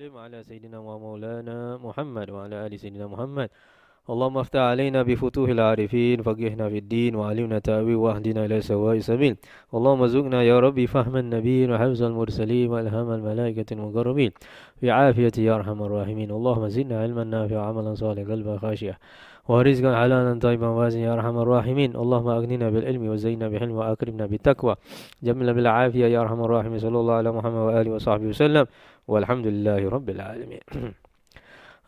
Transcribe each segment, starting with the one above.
وسلم على سيدنا ومولانا محمد وعلى آل سيدنا محمد. اللهم افتح علينا بفتوح العارفين فقهنا في الدين وعلمنا تأويل واهدنا إلى سواء السبيل. اللهم زقنا يا ربي فهم النبيين وحفظ المرسلين وإلهام الملائكة المقربين في عافية يا أرحم الراحمين. اللهم زدنا علما نافعا وعملا صالحا قلبا خاشعا. ورزقا حلالا طيبا واسعا يا أرحم الراحمين. اللهم أغننا بالعلم وزينا بالحلم وأكرمنا بالتقوى. جملنا بالعافية يا أرحم الراحمين. صلى الله على محمد وآله وصحبه وسلم. walhamdulillahi rabbil alamin.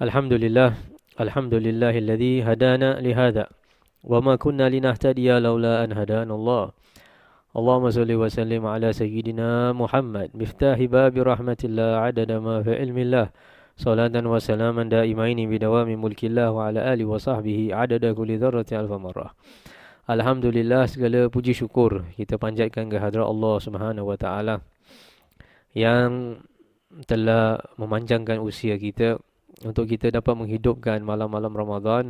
Alhamdulillah Alhamdulillahi alladhi hadana lihada wa ma kunna linahtadiya laula an hadana Allah. Allahumma salli wa sallim ala sayyidina Muhammad miftahi babi rahmatillah adada ma fi ilmillah salatan wa salaman daimaini bidawami mulkillah wa ala ali wa sahbihi adada kulli dharrati alfa marrah. Alhamdulillah segala puji syukur kita panjatkan kehadrat Allah Subhanahu wa taala yang telah memanjangkan usia kita untuk kita dapat menghidupkan malam-malam Ramadan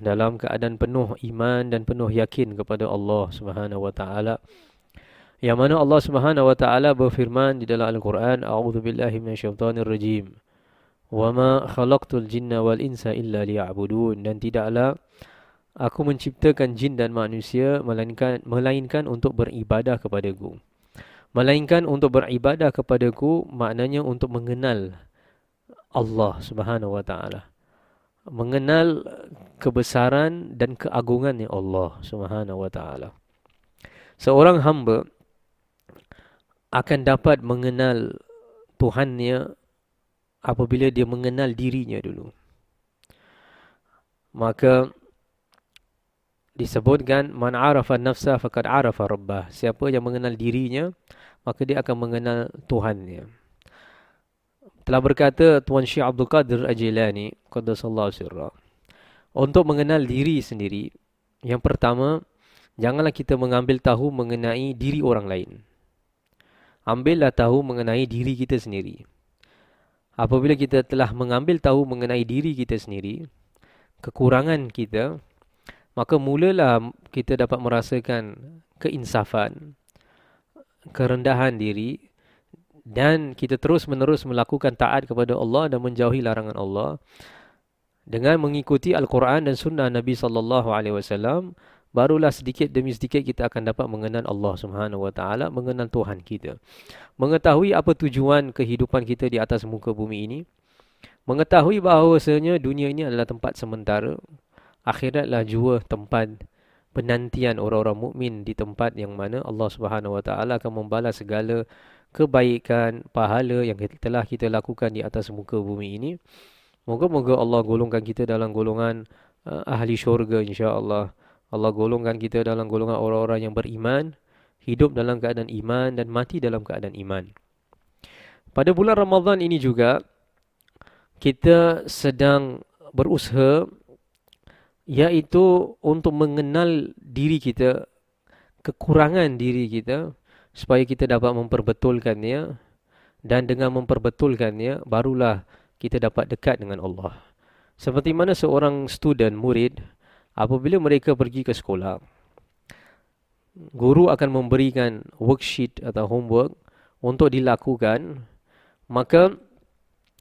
dalam keadaan penuh iman dan penuh yakin kepada Allah Subhanahu wa taala. Yang mana Allah Subhanahu wa taala berfirman di dalam Al-Quran, "A'udzubillahi minasyaitonir rajim." Wama khalaqtul jinna wal insa illa liya'budun dan tidaklah aku menciptakan jin dan manusia melainkan melainkan untuk beribadah kepadaku. Melainkan untuk beribadah kepadaku maknanya untuk mengenal Allah Subhanahu wa taala. Mengenal kebesaran dan keagungannya Allah Subhanahu wa taala. Seorang hamba akan dapat mengenal Tuhannya apabila dia mengenal dirinya dulu. Maka disebutkan man arafa nafsa faqad arafa rabbah. Siapa yang mengenal dirinya, maka dia akan mengenal Tuhannya. Telah berkata Tuan Syekh Abdul Qadir Ajilani, qaddasallahu sirra. Untuk mengenal diri sendiri, yang pertama, janganlah kita mengambil tahu mengenai diri orang lain. Ambillah tahu mengenai diri kita sendiri. Apabila kita telah mengambil tahu mengenai diri kita sendiri, kekurangan kita, maka mulalah kita dapat merasakan keinsafan, kerendahan diri dan kita terus menerus melakukan taat kepada Allah dan menjauhi larangan Allah dengan mengikuti Al-Quran dan Sunnah Nabi sallallahu alaihi wasallam barulah sedikit demi sedikit kita akan dapat mengenal Allah Subhanahu wa taala, mengenal Tuhan kita. Mengetahui apa tujuan kehidupan kita di atas muka bumi ini. Mengetahui bahawasanya dunia ini adalah tempat sementara. Akhiratlah jua tempat penantian orang-orang mukmin di tempat yang mana Allah Subhanahu wa taala akan membalas segala kebaikan, pahala yang telah kita lakukan di atas muka bumi ini. Moga-moga Allah golongkan kita dalam golongan uh, ahli syurga insya-Allah. Allah golongkan kita dalam golongan orang-orang yang beriman, hidup dalam keadaan iman dan mati dalam keadaan iman. Pada bulan Ramadhan ini juga kita sedang berusaha iaitu untuk mengenal diri kita, kekurangan diri kita supaya kita dapat memperbetulkannya dan dengan memperbetulkannya barulah kita dapat dekat dengan Allah. Seperti mana seorang student, murid, apabila mereka pergi ke sekolah, guru akan memberikan worksheet atau homework untuk dilakukan, maka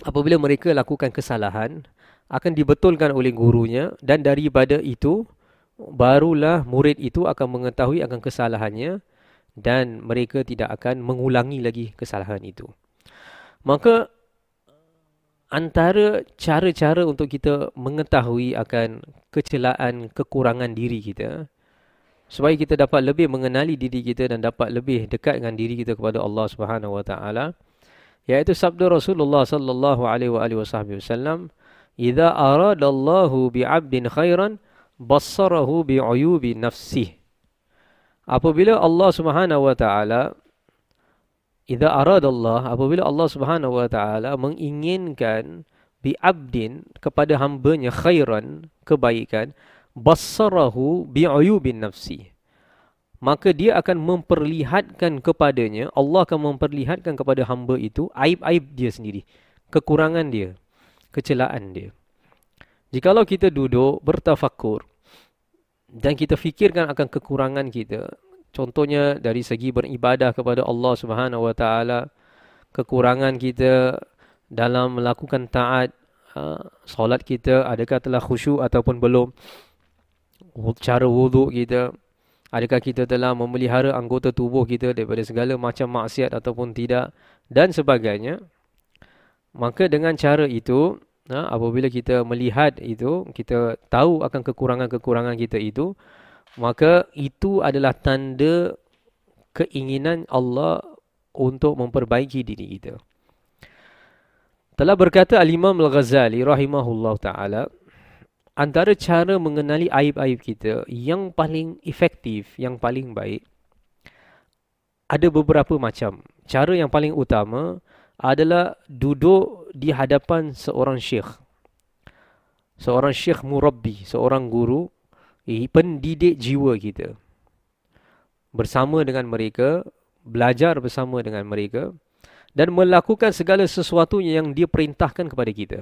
apabila mereka lakukan kesalahan, akan dibetulkan oleh gurunya dan daripada itu, barulah murid itu akan mengetahui akan kesalahannya dan mereka tidak akan mengulangi lagi kesalahan itu. Maka antara cara-cara untuk kita mengetahui akan kecelaan, kekurangan diri kita supaya kita dapat lebih mengenali diri kita dan dapat lebih dekat dengan diri kita kepada Allah Subhanahu wa taala iaitu sabda Rasulullah sallallahu alaihi wasallam idza aradallahu bi'abdin khairan bassarahu bi'uyubi nafsihi apabila Allah Subhanahu wa taala Idza aradallah apabila Allah Subhanahu wa taala menginginkan bi abdin kepada hamba-Nya khairan kebaikan basarahu bi uyubin nafsi maka dia akan memperlihatkan kepadanya Allah akan memperlihatkan kepada hamba itu aib-aib dia sendiri kekurangan dia kecelaan dia. Jikalau kita duduk bertafakur dan kita fikirkan akan kekurangan kita Contohnya dari segi beribadah kepada Allah Subhanahu Wa Taala, kekurangan kita dalam melakukan taat uh, solat kita adakah telah khusyuk ataupun belum cara wuduk kita adakah kita telah memelihara anggota tubuh kita daripada segala macam maksiat ataupun tidak dan sebagainya maka dengan cara itu ha, apabila kita melihat itu kita tahu akan kekurangan-kekurangan kita itu maka itu adalah tanda keinginan Allah untuk memperbaiki diri kita. Telah berkata Al-Imam Al-Ghazali rahimahullah ta'ala Antara cara mengenali aib-aib kita yang paling efektif, yang paling baik Ada beberapa macam. Cara yang paling utama adalah duduk di hadapan seorang syekh Seorang syekh murabbi, seorang guru eh, Pendidik jiwa kita Bersama dengan mereka, belajar bersama dengan mereka dan melakukan segala sesuatu yang dia perintahkan kepada kita.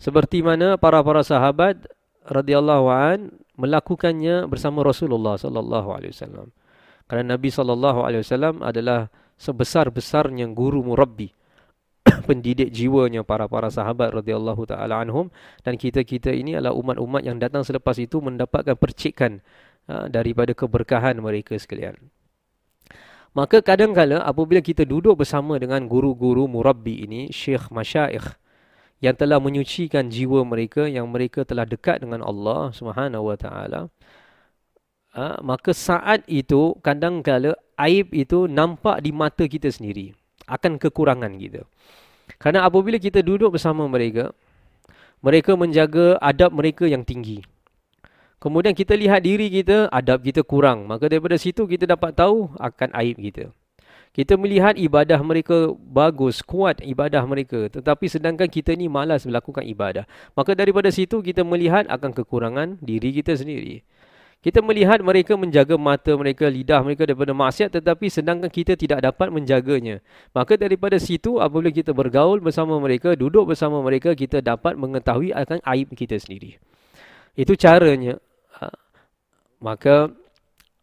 Seperti mana para-para sahabat radhiyallahu an melakukannya bersama Rasulullah sallallahu alaihi wasallam. Kerana Nabi sallallahu alaihi wasallam adalah sebesar-besarnya guru murabbi pendidik jiwanya para-para sahabat radhiyallahu taala anhum dan kita-kita ini adalah umat-umat yang datang selepas itu mendapatkan percikan uh, daripada keberkahan mereka sekalian. Maka kadang-kala apabila kita duduk bersama dengan guru-guru murabbi ini, syekh masyaikh yang telah menyucikan jiwa mereka yang mereka telah dekat dengan Allah Subhanahu wa taala, ha, maka saat itu kadang-kala aib itu nampak di mata kita sendiri akan kekurangan kita. Karena apabila kita duduk bersama mereka, mereka menjaga adab mereka yang tinggi. Kemudian kita lihat diri kita, adab kita kurang. Maka daripada situ kita dapat tahu akan aib kita. Kita melihat ibadah mereka bagus, kuat ibadah mereka. Tetapi sedangkan kita ni malas melakukan ibadah. Maka daripada situ kita melihat akan kekurangan diri kita sendiri. Kita melihat mereka menjaga mata mereka, lidah mereka daripada maksiat tetapi sedangkan kita tidak dapat menjaganya. Maka daripada situ apabila kita bergaul bersama mereka, duduk bersama mereka, kita dapat mengetahui akan aib kita sendiri. Itu caranya maka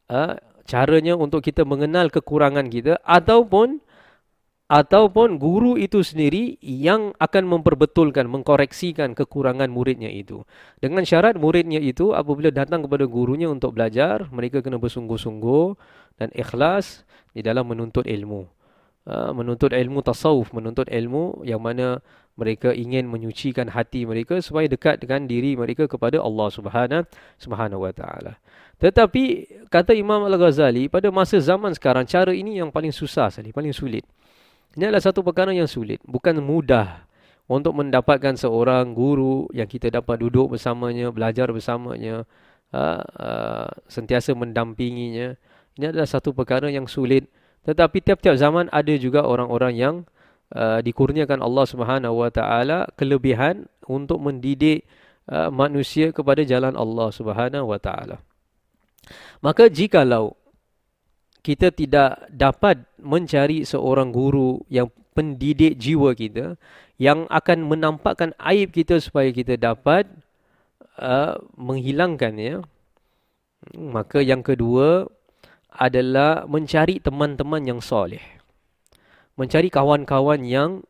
uh, caranya untuk kita mengenal kekurangan kita ataupun ataupun guru itu sendiri yang akan memperbetulkan mengkoreksikan kekurangan muridnya itu. Dengan syarat muridnya itu apabila datang kepada gurunya untuk belajar mereka kena bersungguh-sungguh dan ikhlas di dalam menuntut ilmu. Uh, menuntut ilmu tasawuf menuntut ilmu yang mana mereka ingin menyucikan hati mereka supaya dekat dengan diri mereka kepada Allah Subhanahu Subhanahu wa taala. Tetapi kata Imam Al-Ghazali pada masa zaman sekarang cara ini yang paling susah sekali, paling sulit. Ini adalah satu perkara yang sulit, bukan mudah untuk mendapatkan seorang guru yang kita dapat duduk bersamanya, belajar bersamanya, uh, uh, sentiasa mendampinginya. Ini adalah satu perkara yang sulit. Tetapi tiap-tiap zaman ada juga orang-orang yang uh, dikurniakan Allah Subhanahu Wa Taala kelebihan untuk mendidik uh, manusia kepada jalan Allah Subhanahu Wa Taala. Maka jikalau kita tidak dapat mencari seorang guru yang pendidik jiwa kita yang akan menampakkan aib kita supaya kita dapat uh, menghilangkannya maka yang kedua adalah mencari teman-teman yang soleh. Mencari kawan-kawan yang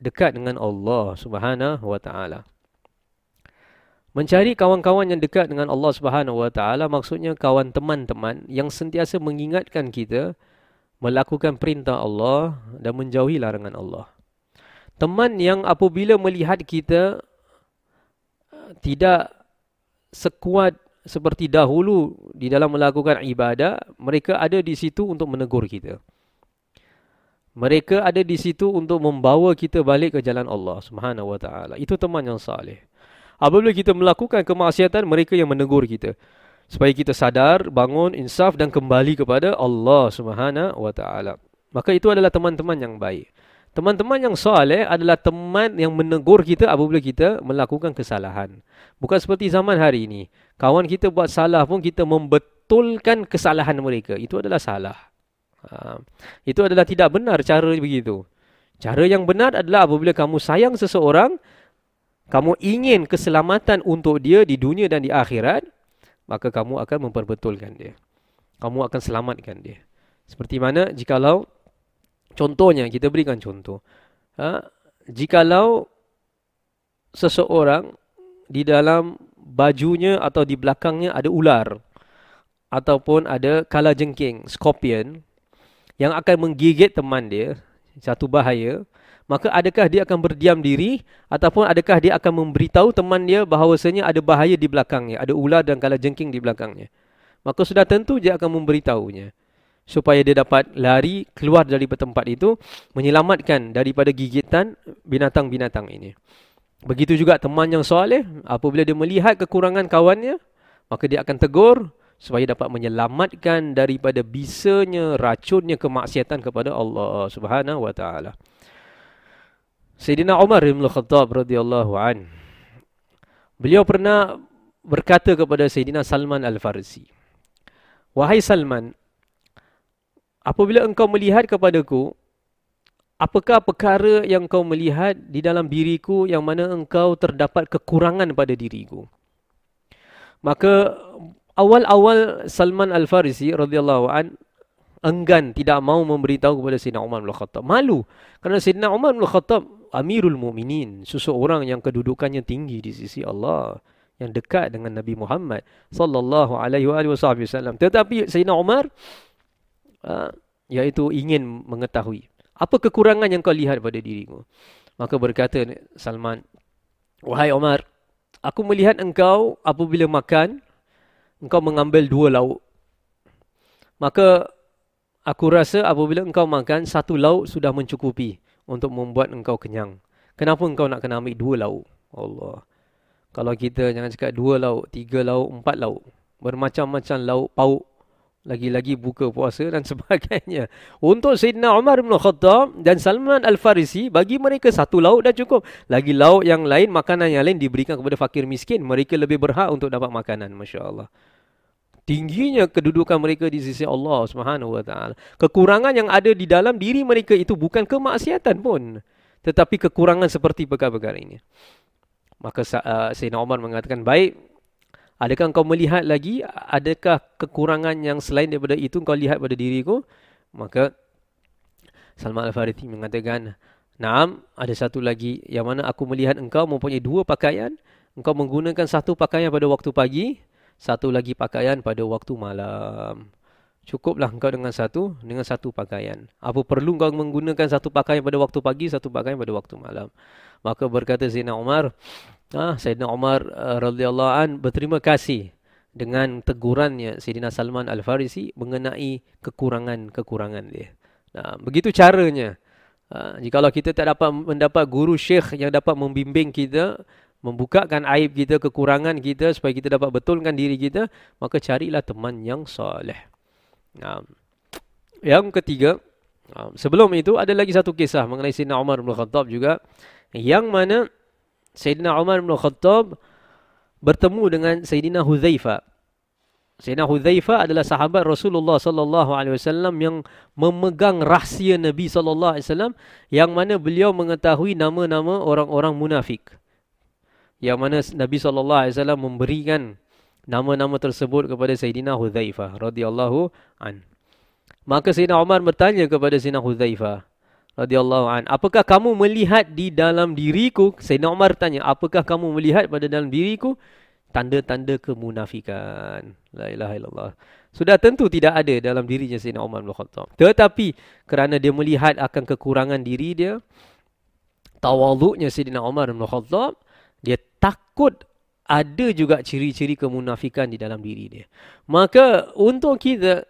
dekat dengan Allah Subhanahu wa taala Mencari kawan-kawan yang dekat dengan Allah Subhanahu Wa Taala maksudnya kawan teman-teman yang sentiasa mengingatkan kita melakukan perintah Allah dan menjauhi larangan Allah. Teman yang apabila melihat kita uh, tidak sekuat seperti dahulu di dalam melakukan ibadah, mereka ada di situ untuk menegur kita. Mereka ada di situ untuk membawa kita balik ke jalan Allah Subhanahu Wa Taala. Itu teman yang saleh. Apabila kita melakukan kemaksiatan, mereka yang menegur kita. Supaya kita sadar, bangun, insaf dan kembali kepada Allah Subhanahu taala. Maka itu adalah teman-teman yang baik. Teman-teman yang soleh adalah teman yang menegur kita apabila kita melakukan kesalahan. Bukan seperti zaman hari ini. Kawan kita buat salah pun kita membetulkan kesalahan mereka. Itu adalah salah. Ha. Itu adalah tidak benar cara begitu. Cara yang benar adalah apabila kamu sayang seseorang, kamu ingin keselamatan untuk dia di dunia dan di akhirat, maka kamu akan memperbetulkan dia. Kamu akan selamatkan dia. Seperti mana jikalau contohnya kita berikan contoh. Ha? Jikalau seseorang di dalam bajunya atau di belakangnya ada ular ataupun ada kala jengking, scorpion yang akan menggigit teman dia, satu bahaya, maka adakah dia akan berdiam diri ataupun adakah dia akan memberitahu teman dia bahawasanya ada bahaya di belakangnya, ada ular dan kala jengking di belakangnya. Maka sudah tentu dia akan memberitahunya supaya dia dapat lari keluar dari tempat itu menyelamatkan daripada gigitan binatang-binatang ini. Begitu juga teman yang soleh apabila dia melihat kekurangan kawannya maka dia akan tegur supaya dapat menyelamatkan daripada bisanya racunnya kemaksiatan kepada Allah Subhanahu wa taala. Sayyidina Umar bin Khattab radhiyallahu an beliau pernah berkata kepada Sayyidina Salman Al-Farisi Wahai Salman Apabila engkau melihat kepadaku, apakah perkara yang kau melihat di dalam diriku yang mana engkau terdapat kekurangan pada diriku? Maka awal-awal Salman Al-Farisi radhiyallahu an enggan tidak mau memberitahu kepada Sayyidina Umar bin Khattab. Malu kerana Sayyidina Umar bin Khattab Amirul Mukminin, seseorang yang kedudukannya tinggi di sisi Allah yang dekat dengan Nabi Muhammad sallallahu alaihi wasallam. Tetapi Sayyidina Umar uh, iaitu ingin mengetahui apa kekurangan yang kau lihat pada dirimu. Maka berkata Salman, Wahai Omar, aku melihat engkau apabila makan, engkau mengambil dua lauk. Maka aku rasa apabila engkau makan, satu lauk sudah mencukupi untuk membuat engkau kenyang. Kenapa engkau nak kena ambil dua lauk? Allah. Kalau kita jangan cakap dua lauk, tiga lauk, empat lauk. Bermacam-macam lauk pauk lagi-lagi buka puasa dan sebagainya. Untuk Sayyidina Umar bin Khattab dan Salman Al-Farisi, bagi mereka satu lauk dah cukup. Lagi lauk yang lain, makanan yang lain diberikan kepada fakir miskin. Mereka lebih berhak untuk dapat makanan. Masya Allah. Tingginya kedudukan mereka di sisi Allah Subhanahu Wa Taala. Kekurangan yang ada di dalam diri mereka itu bukan kemaksiatan pun. Tetapi kekurangan seperti perkara-perkara ini. Maka uh, Sayyidina Umar mengatakan, baik, Adakah kau melihat lagi adakah kekurangan yang selain daripada itu kau lihat pada diriku? Maka Salman Al-Farisi mengatakan, "Naam, ada satu lagi yang mana aku melihat engkau mempunyai dua pakaian. Engkau menggunakan satu pakaian pada waktu pagi, satu lagi pakaian pada waktu malam." Cukuplah engkau dengan satu dengan satu pakaian. Apa perlu engkau menggunakan satu pakaian pada waktu pagi, satu pakaian pada waktu malam? Maka berkata Zainal Umar, Ah, Sayyidina Umar uh, radhiyallahu an berterima kasih dengan tegurannya Sayyidina Salman Al-Farisi mengenai kekurangan-kekurangan dia. Nah, begitu caranya. Uh, jikalau kita tak dapat mendapat guru syekh yang dapat membimbing kita, membukakan aib kita, kekurangan kita supaya kita dapat betulkan diri kita, maka carilah teman yang soleh. Nah, yang ketiga, sebelum itu ada lagi satu kisah mengenai Sayyidina Umar bin Khattab juga yang mana Sayyidina Umar bin Khattab bertemu dengan Sayyidina Huzaifa. Sayyidina Huzaifa adalah sahabat Rasulullah sallallahu alaihi wasallam yang memegang rahsia Nabi sallallahu alaihi wasallam yang mana beliau mengetahui nama-nama orang-orang munafik. Yang mana Nabi sallallahu alaihi wasallam memberikan nama-nama tersebut kepada Sayyidina Huzaifa radhiyallahu an. Maka Sayyidina Umar bertanya kepada Sayyidina Huzaifa, radhiyallahu an. Apakah kamu melihat di dalam diriku? Sayyidina Umar tanya, apakah kamu melihat pada dalam diriku tanda-tanda kemunafikan? La ilaha illallah. Sudah tentu tidak ada dalam dirinya Sayyidina Umar bin Khattab. Tetapi kerana dia melihat akan kekurangan diri dia, tawaduknya Sayyidina Umar bin Khattab, dia takut ada juga ciri-ciri kemunafikan di dalam diri dia. Maka untuk kita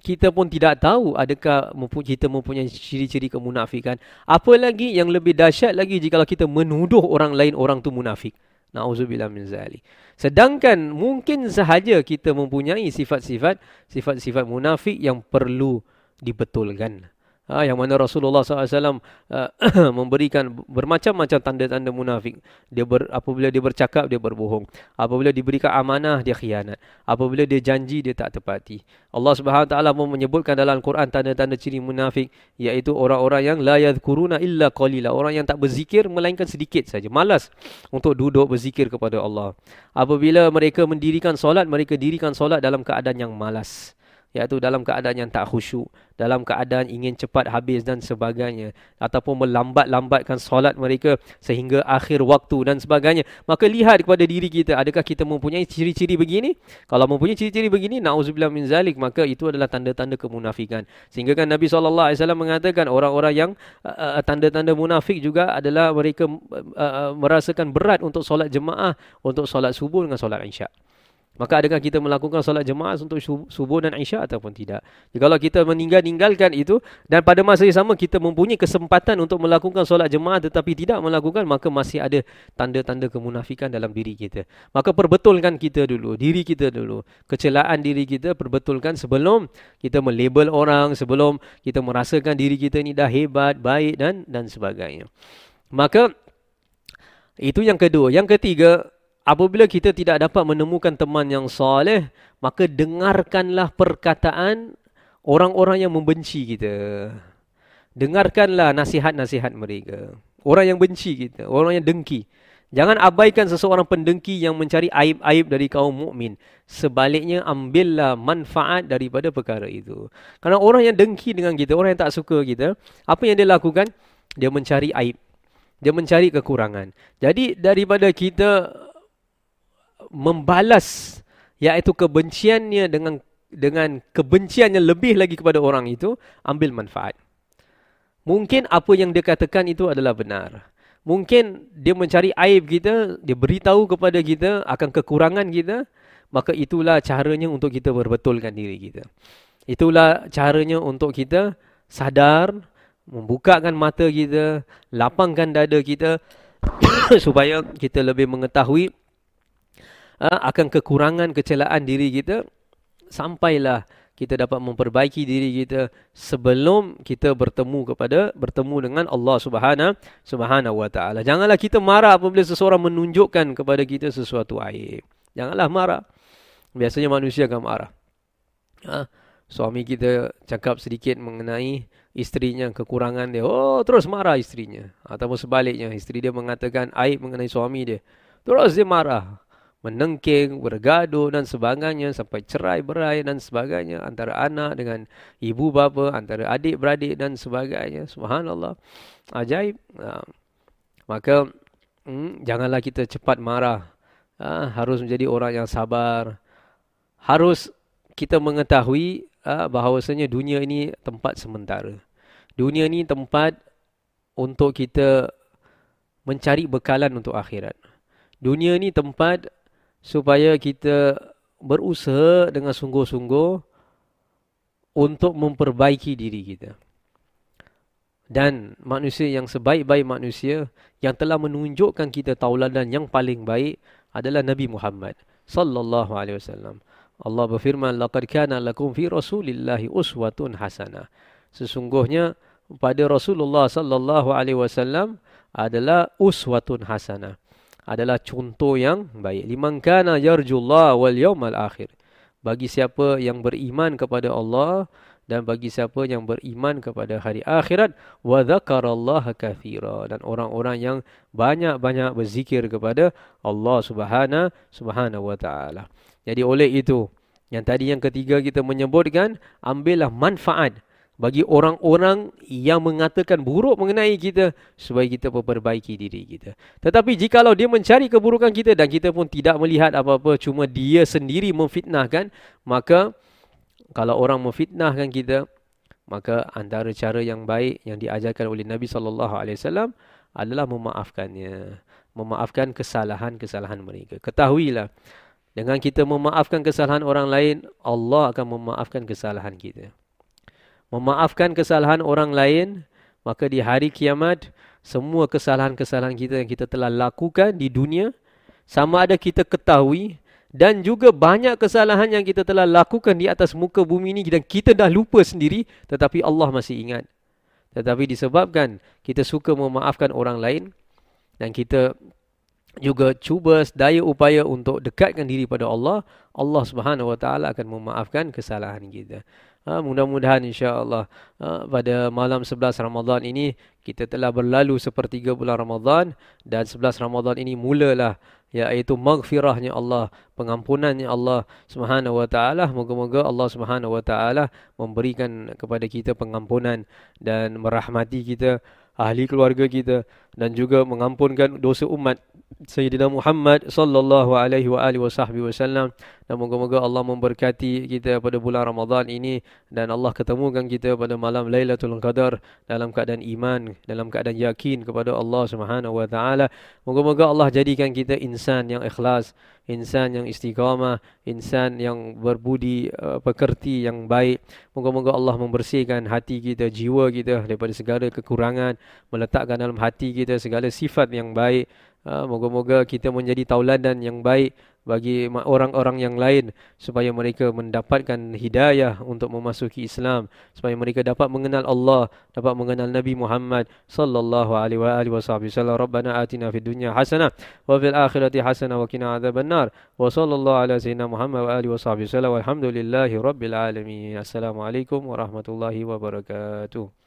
kita pun tidak tahu adakah kita mempunyai ciri-ciri kemunafikan. Apa lagi yang lebih dahsyat lagi jika kita menuduh orang lain orang tu munafik. Nauzubillah min zalik. Sedangkan mungkin sahaja kita mempunyai sifat-sifat sifat-sifat munafik yang perlu dibetulkan. Ha, yang mana Rasulullah SAW uh, memberikan bermacam-macam tanda-tanda munafik. Dia ber, apabila dia bercakap, dia berbohong. Apabila diberikan amanah, dia khianat. Apabila dia janji, dia tak tepati. Allah SWT pun menyebutkan dalam Quran tanda-tanda ciri munafik. Iaitu orang-orang yang la yadhkuruna illa qalila. Orang yang tak berzikir, melainkan sedikit saja. Malas untuk duduk berzikir kepada Allah. Apabila mereka mendirikan solat, mereka dirikan solat dalam keadaan yang malas. Iaitu dalam keadaan yang tak khusyuk, dalam keadaan ingin cepat habis dan sebagainya ataupun melambat-lambatkan solat mereka sehingga akhir waktu dan sebagainya. Maka lihat kepada diri kita, adakah kita mempunyai ciri-ciri begini? Kalau mempunyai ciri-ciri begini, nauzubillah min zalik, maka itu adalah tanda-tanda kemunafikan. Sehingga kan Nabi SAW mengatakan orang-orang yang uh, tanda-tanda munafik juga adalah mereka uh, merasakan berat untuk solat jemaah, untuk solat subuh dengan solat isyak. Maka adakah kita melakukan solat jemaah untuk subuh dan isyak ataupun tidak? Kalau kita meninggal-ninggalkan itu dan pada masa yang sama kita mempunyai kesempatan untuk melakukan solat jemaah tetapi tidak melakukan maka masih ada tanda-tanda kemunafikan dalam diri kita. Maka perbetulkan kita dulu, diri kita dulu. Kecelaan diri kita perbetulkan sebelum kita melabel orang, sebelum kita merasakan diri kita ni dah hebat, baik dan dan sebagainya. Maka itu yang kedua. Yang ketiga, apabila kita tidak dapat menemukan teman yang soleh, maka dengarkanlah perkataan orang-orang yang membenci kita. Dengarkanlah nasihat-nasihat mereka. Orang yang benci kita, orang yang dengki. Jangan abaikan seseorang pendengki yang mencari aib-aib dari kaum mukmin. Sebaliknya ambillah manfaat daripada perkara itu. Karena orang yang dengki dengan kita, orang yang tak suka kita, apa yang dia lakukan? Dia mencari aib. Dia mencari kekurangan. Jadi daripada kita membalas iaitu kebenciannya dengan dengan kebencian yang lebih lagi kepada orang itu ambil manfaat. Mungkin apa yang dia katakan itu adalah benar. Mungkin dia mencari aib kita, dia beritahu kepada kita akan kekurangan kita, maka itulah caranya untuk kita berbetulkan diri kita. Itulah caranya untuk kita sadar, membukakan mata kita, lapangkan dada kita supaya kita lebih mengetahui akan kekurangan kecelaan diri kita sampailah kita dapat memperbaiki diri kita sebelum kita bertemu kepada bertemu dengan Allah Subhanahu Subhanahu wa taala. Janganlah kita marah apabila seseorang menunjukkan kepada kita sesuatu aib. Janganlah marah. Biasanya manusia akan marah. Ha? Suami kita cakap sedikit mengenai isterinya kekurangan dia. Oh, terus marah isterinya. Ataupun sebaliknya, isteri dia mengatakan aib mengenai suami dia. Terus dia marah menengking, bergaduh dan sebagainya sampai cerai berai dan sebagainya antara anak dengan ibu bapa, antara adik beradik dan sebagainya. Subhanallah. Ajaib. Ha. Maka hmm, janganlah kita cepat marah. Ha, harus menjadi orang yang sabar. Harus kita mengetahui ha, bahawasanya dunia ini tempat sementara. Dunia ini tempat untuk kita mencari bekalan untuk akhirat. Dunia ini tempat supaya kita berusaha dengan sungguh-sungguh untuk memperbaiki diri kita. Dan manusia yang sebaik-baik manusia yang telah menunjukkan kita tauladan yang paling baik adalah Nabi Muhammad sallallahu alaihi wasallam. Allah berfirman laqad kana lakum fi rasulillahi uswatun hasanah. Sesungguhnya pada Rasulullah sallallahu alaihi wasallam adalah uswatun hasanah adalah contoh yang baik. Liman kana yarjullah wal yawmal akhir. Bagi siapa yang beriman kepada Allah dan bagi siapa yang beriman kepada hari akhirat wa dzakarallaha katsira dan orang-orang yang banyak-banyak berzikir kepada Allah Subhanahu Subhanahu wa taala. Jadi oleh itu yang tadi yang ketiga kita menyebutkan ambillah manfaat bagi orang-orang yang mengatakan buruk mengenai kita supaya kita memperbaiki diri kita. Tetapi jikalau dia mencari keburukan kita dan kita pun tidak melihat apa-apa cuma dia sendiri memfitnahkan, maka kalau orang memfitnahkan kita, maka antara cara yang baik yang diajarkan oleh Nabi sallallahu alaihi wasallam adalah memaafkannya, memaafkan kesalahan-kesalahan mereka. Ketahuilah dengan kita memaafkan kesalahan orang lain, Allah akan memaafkan kesalahan kita memaafkan kesalahan orang lain, maka di hari kiamat, semua kesalahan-kesalahan kita yang kita telah lakukan di dunia, sama ada kita ketahui, dan juga banyak kesalahan yang kita telah lakukan di atas muka bumi ini, dan kita dah lupa sendiri, tetapi Allah masih ingat. Tetapi disebabkan kita suka memaafkan orang lain, dan kita juga cuba daya upaya untuk dekatkan diri pada Allah, Allah Subhanahu Wa Taala akan memaafkan kesalahan kita. Ha, mudah-mudahan insya-Allah ha, pada malam 11 Ramadan ini kita telah berlalu sepertiga bulan Ramadan dan 11 Ramadan ini mulalah iaitu maghfirahnya Allah, pengampunannya Allah Subhanahu wa taala. Moga-moga Allah Subhanahu wa taala memberikan kepada kita pengampunan dan merahmati kita, ahli keluarga kita dan juga mengampunkan dosa umat Sayyidina Muhammad sallallahu alaihi wa alihi wasallam dan moga-moga Allah memberkati kita pada bulan Ramadan ini dan Allah ketemukan kita pada malam Lailatul Qadar dalam keadaan iman dalam keadaan yakin kepada Allah Subhanahu wa taala. Moga-moga Allah jadikan kita insan yang ikhlas insan yang istiqamah insan yang berbudi uh, pekerti yang baik. Moga-moga Allah membersihkan hati kita jiwa kita daripada segala kekurangan meletakkan dalam hati kita segala sifat yang baik Ha, moga-moga kita menjadi tauladan yang baik bagi orang-orang yang lain supaya mereka mendapatkan hidayah untuk memasuki Islam supaya mereka dapat mengenal Allah dapat mengenal Nabi Muhammad sallallahu alaihi wasallam. Rabbana atina fid dunya hasanah wa fil akhirati hasanah wa qina adzabannar wa sallallahu ala sayyidina Muhammad wa alihi wasallam. Walhamdulillahi rabbil alamin. Assalamualaikum warahmatullahi wabarakatuh